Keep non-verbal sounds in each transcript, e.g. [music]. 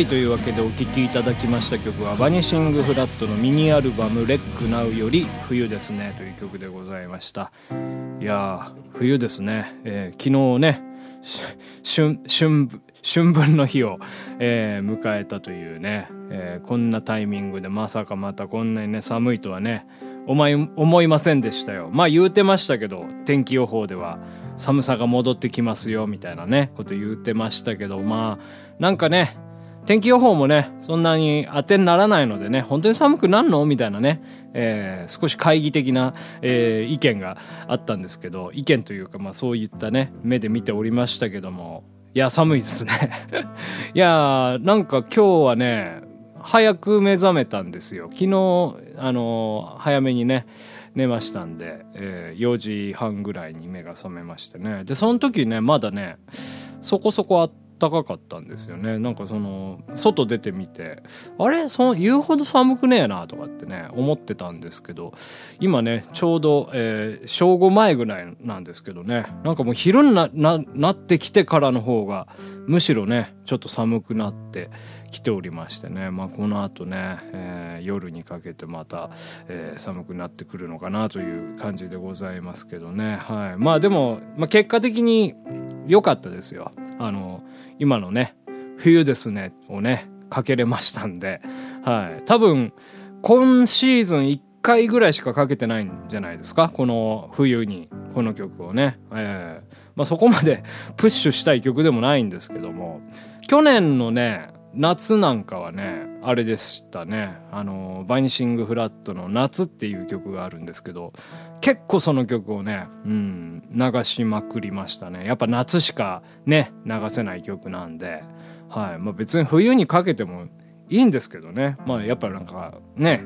はいというわけでお聴きいただきました曲はバニシングフラットのミニアルバム「レックナウより「冬ですね」という曲でございました。いやー冬ですね、えー昨日ね春春春分の日を、えー迎えたというね、えーこんなタイミングでまさかまたこんなにね寒いとはね思い思いませんでしたよ。まあ言うてましたけど天気予報では寒さが戻ってきますよみたいなねこと言うてましたけどまあなんかね天気予報もね、そんなに当てにならないのでね、本当に寒くなんのみたいなね、えー少し懐疑的な、えー意見があったんですけど、意見というか、まあそういったね、目で見ておりましたけども、いや、寒いですね。[laughs] いや、なんか今日はね、早く目覚めたんですよ。昨日、あのー早めにね、寝ましたんで、えー4時半ぐらいに目が覚めましてね。で、その時ね、まだね、そこそこあったかかったんですよね。なんかその、外出てみて、あれ？その、言うほど寒くねえなとかってね、思ってたんですけど、今ね、ちょうど、えー正午前ぐらいなんですけどね、なんかもう昼にな、な、なってきてからの方が、むしろね、ちょっと寒くなってきておりましてね、まあこの後ね、えー夜にかけてまた、えー寒くなってくるのかなという感じでございますけどね。はい。まあでも、まあ結果的に良かったですよ。あの、今のね、冬ですねをね、かけれましたんで、はい。多分、今シーズン1回ぐらいしかかけてないんじゃないですか？この冬に、この曲をね。えーまあそこまで [laughs] プッシュしたい曲でもないんですけども、去年のね、夏なんかはね、あれでしたね。あの、バイニシングフラットの夏っていう曲があるんですけど、結構その曲をね、うん、流しまくりましたね。やっぱ夏しかね、流せない曲なんで、はい。まあ別に冬にかけてもいいんですけどね。まあやっぱなんかね、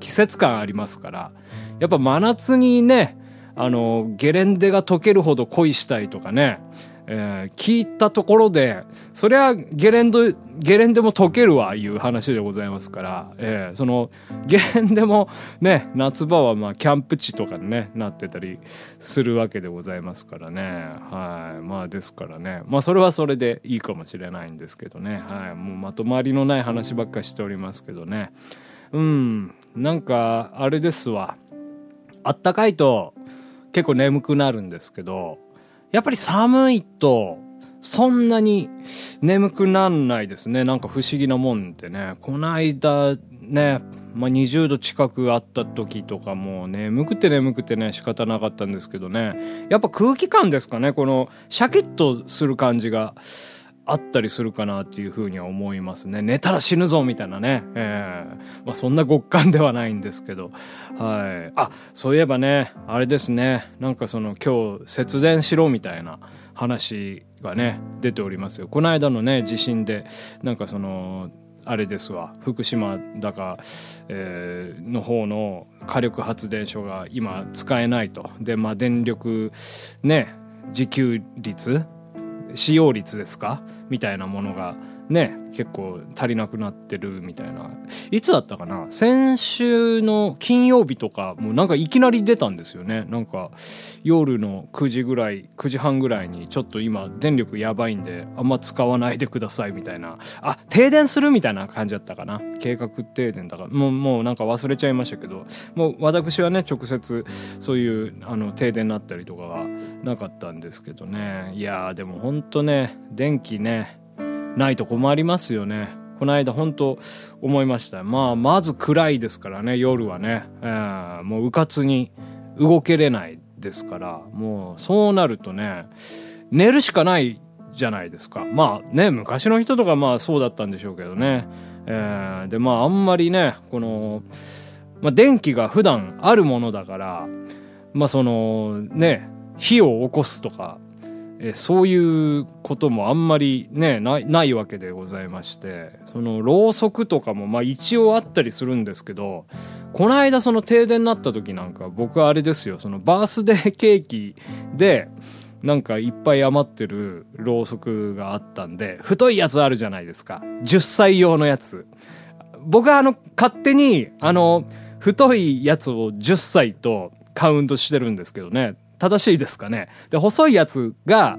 季節感ありますから、やっぱ真夏にね、あの、ゲレンデが溶けるほど恋したいとかね、えー聞いたところで、そりゃゲレンド、ゲレンデも溶けるわ、いう話でございますから、えーその、ゲレンデもね、夏場はまあキャンプ地とかにね、なってたりするわけでございますからね。はい。まあですからね。まあそれはそれでいいかもしれないんですけどね。はい。もうまとまりのない話ばっかしておりますけどね。うん。なんか、あれですわ。あったかいと結構眠くなるんですけど、やっぱり寒いとそんなに眠くなんないですね。なんか不思議なもんでね。この間ね、まあ、20度近くあった時とかもう眠くて眠くてね仕方なかったんですけどね。やっぱ空気感ですかね。このシャキッとする感じが。あったりするかなっていうふうには思いますね。寝たら死ぬぞみたいなね。ええまあそんな極寒ではないんですけど。はい。あ、そういえばね、あれですね。なんかその今日節電しろみたいな話がね、出ておりますよ。この間のね、地震で、なんかその、あれですわ福島だか、えーの方の火力発電所が今使えないとでまあ電力ね自給率使用率ですか？みたいなものがね結構足りなくなってるみたいな。いつだったかな？先週の金曜日とかもうなんかいきなり出たんですよね。なんか夜の9時ぐらい9時半ぐらいにちょっと今電力やばいんであんま使わないでくださいみたいな。あ停電するみたいな感じだったかな？計画停電だから。もうもうなんか忘れちゃいましたけど。もう私はね直接そういうあの停電になったりとかはなかったんですけどね。いやーでもほんとね電気ねないと困りますよね。この間本当思いました。まあ、まず暗いですからね、夜はね。えーもううかつに動けれないですから、もうそうなるとね、寝るしかないじゃないですか。まあね、昔の人とかまあそうだったんでしょうけどね。えーで、まああんまりね、この、まあ電気が普段あるものだから、まあそのね、火を起こすとか、えそういうこともあんまりねないわけでございましてそのろうそくとかもまあ一応あったりするんですけどこの間その停電になった時なんか僕はあれですよそのバースデーケーキでなんかいっぱい余ってるろうそくがあったんで太いやつあるじゃないですか。10歳用のやつ。僕はあの勝手にあの太いやつを10歳とカウントしてるんですけどね。正しいですかね。で細いやつが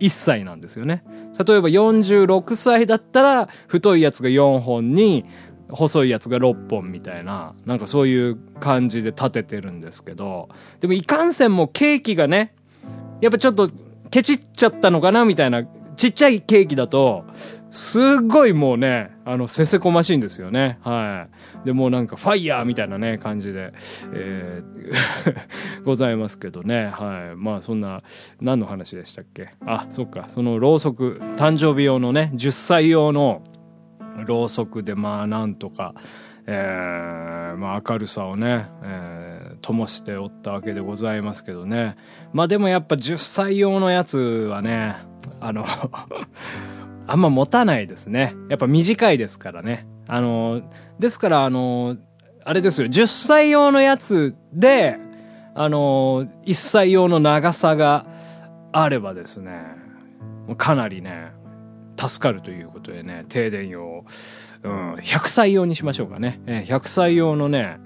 1歳なんですよね。例えば46歳だったら太いやつが4本に細いやつが6本みたいななんかそういう感じで立ててるんですけど。でもいかんせんもケーキがねやっぱちょっとケチっちゃったのかなみたいなちっちゃいケーキだとすっごいもうねあのせせこましいんですよね。はい。でもうなんかファイヤーみたいなね感じで、えー [laughs] ございますけどね。はい。まあそんな何の話でしたっけ？あそっか。そのろうそく誕生日用のね10歳用のろうそくでまあなんとか、えーまあ、明るさをね、えー灯しておったわけでございますけどね。まあでもやっぱ10歳用のやつはねあの [laughs] あんま持たないですね。やっぱ短いですからね。あのですからあのあれですよ。10歳用のやつであの1歳用の長さがあればですね。かなりね助かるということでね、停電用、うん、100歳用にしましょうかね。100歳用のね、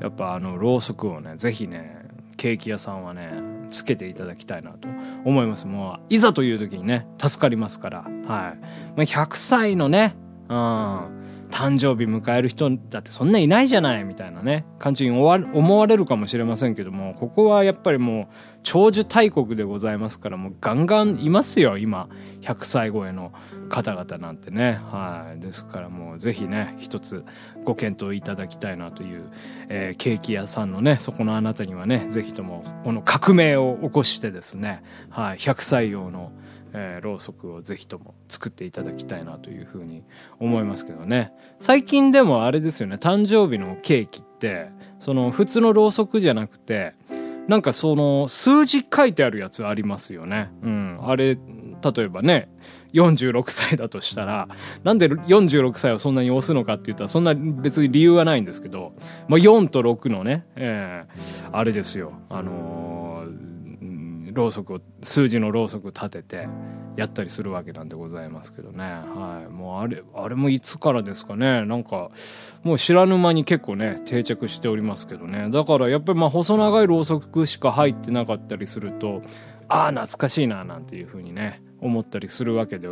やっぱあの、ろうそくをね、ぜひね、ケーキ屋さんはね、つけていただきたいなと思います。もう、いざという時にね、助かりますから。はい。まあ、100歳のね、うん、誕生日迎える人だってそんないないじゃないみたいなね、感じに思われるかもしれませんけども、ここはやっぱりもう、長寿大国でございますから、もうガンガンいますよ、今。100歳超えの方々なんてね。はい。ですからもうぜひね、一つご検討いただきたいなという、えーケーキ屋さんのね、そこのあなたにはね、ぜひともこの革命を起こしてですね、はい。100歳用の、えーろうそくをぜひとも作っていただきたいなというふうに思いますけどね。最近でもあれですよね、誕生日のケーキって、その普通のろうそくじゃなくて、なんかその数字書いてあるやつありますよね。うん。あれ、例えばね、46歳だとしたら、なんで46歳をそんなに押すのかって言ったら、そんな別に理由はないんですけど、まあ、4と6のね、えーあれですよ。あのーろうそくを、数字のろうそく立てて、やったりするわけなんでございますけどね。はい。もうあれ、あれもいつからですかね。なんか、もう知らぬ間に結構ね、定着しておりますけどね。だからやっぱりまあ細長いろうそくしか入ってなかったりすると、ああ、懐かしいな、なんていうふうにね、思ったりするわけで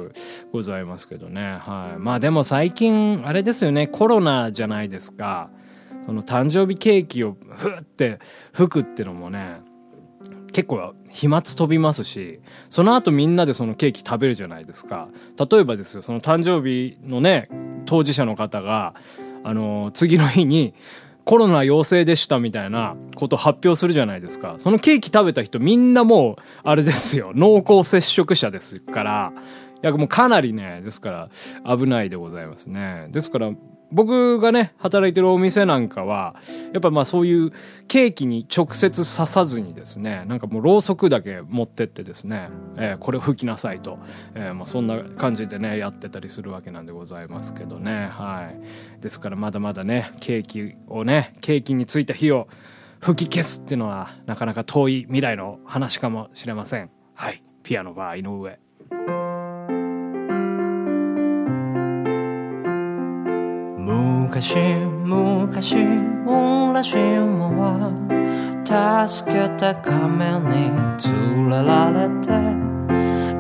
ございますけどね。はい。まあでも最近、あれですよね、コロナじゃないですか。その誕生日ケーキをふって吹くってのもね、結構飛沫飛びますし、その後みんなでそのケーキ食べるじゃないですか。例えばですよ、その誕生日のね、当事者の方が、あの、次の日に、コロナ陽性でしたみたいなことを発表するじゃないですか。そのケーキ食べた人みんなもう、あれですよ、濃厚接触者ですから、いやもうかなりね、ですから危ないでございますね。ですから、僕がね、働いてるお店なんかは、やっぱまあそういうケーキに直接刺さずにですね、なんかもうろうそくだけ持ってってですね、えー、これ吹きなさいと、えー、まあそんな感じでね、やってたりするわけなんでございますけどね、はい。ですからまだまだね、ケーキをね、ケーキについた火を吹き消すっていうのはなかなか遠い未来の話かもしれません。はい。ピアノバー井上。昔昔浦島は助けた亀に連れられて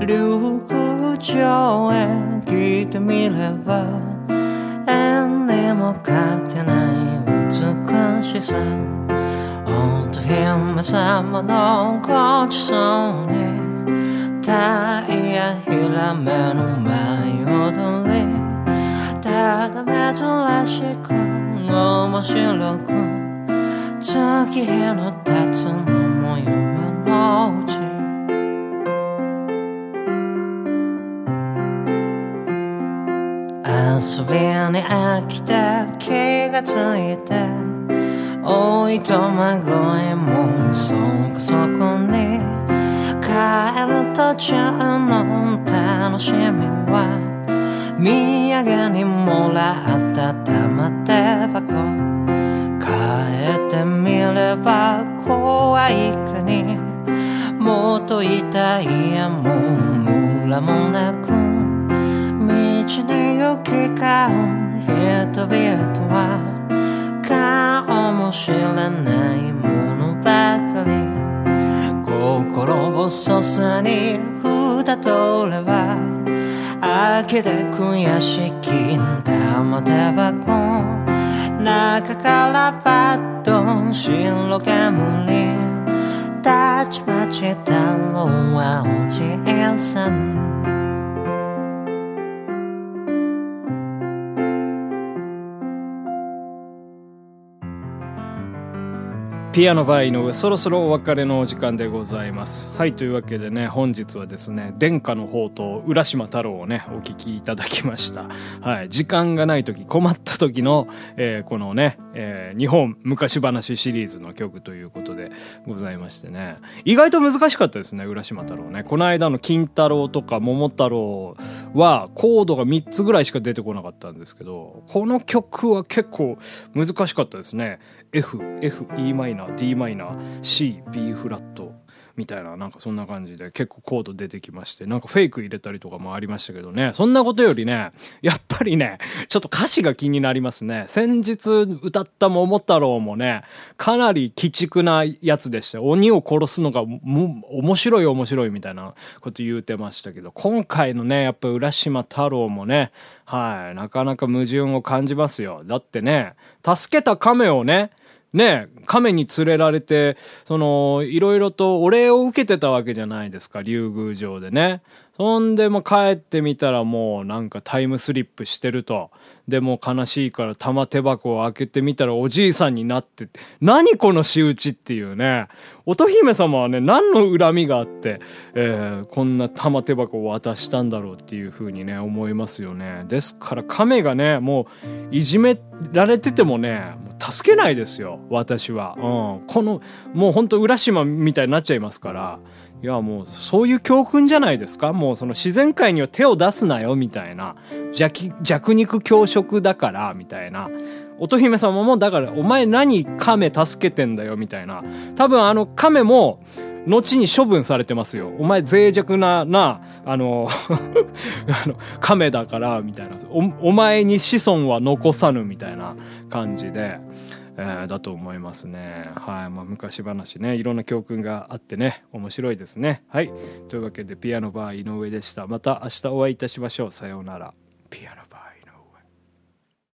竜宮城へ来てみれば縁にもかけない美しさ。乙姫様のごちそうにタイヤヒラメの舞踊りただ珍しく面白く月日の経つのも夢のうち遊びに飽きて気がつい。ておい。とま声もそこそこに帰る途中の楽しみは見土産にもらった玉手箱。帰ってみれば怖いかにもっと痛いやもムラもなく。道に行き交う人々は。顔も知らないものばかり。心細さに札取ればけで悔しき玉手箱中からパッと白煙たちまち太郎はおじいさん。ピアノバイの上そろそろお別れのお時間でございます。はいというわけでね本日はですね殿下の宝刀浦島太郎をねお聴きいただきました。はい時間がない時困った時の、えー、このね、えー、日本昔話シリーズの曲ということでございましてね。意外と難しかったですね浦島太郎ね。この間の金太郎とか桃太郎はコードが3つぐらいしか出てこなかったんですけどこの曲は結構難しかったですね。F、F、E マイナー、D マイナー、C、B フラットみたいな、なんかそんな感じで結構コード出てきまして、なんかフェイク入れたりとかもありましたけどね、そんなことよりね、やっぱりね、ちょっと歌詞が気になりますね。先日歌った桃太郎もね、かなり鬼畜なやつでした。鬼を殺すのがも面白い面白いみたいなこと言うてましたけど、今回のね、やっぱ浦島太郎もね、はい、なかなか矛盾を感じますよ。だってね、助けた亀をね、ね、亀に連れられて、その、いろいろとお礼を受けてたわけじゃないですか、竜宮城でね。そんでも帰ってみたらもうなんかタイムスリップしてると。でも悲しいから玉手箱を開けてみたらおじいさんになって、何この仕打ちっていうね。乙姫様はね、何の恨みがあって、えー、こんな玉手箱を渡したんだろうっていう風にね、思いますよね。ですから亀がね、もういじめられててもね、助けないですよ、私は。うん。この、もうほんと浦島みたいになっちゃいますから。いやもうそういう教訓じゃないですか？もうその自然界には手を出すなよみたいな弱肉強食だからみたいな乙姫様もだからお前何亀助けてんだよみたいな多分あの亀も後に処分されてますよ。お前脆弱な、な、あの [laughs] あの、亀だから、みたいなお。お前に子孫は残さぬ、みたいな感じで。えー、だと思いますね。はい。まあ、昔話ね、いろんな教訓があってね、面白いですね。はい。というわけで、ピアノバー井上でした。また明日お会いいたしましょう。さようなら。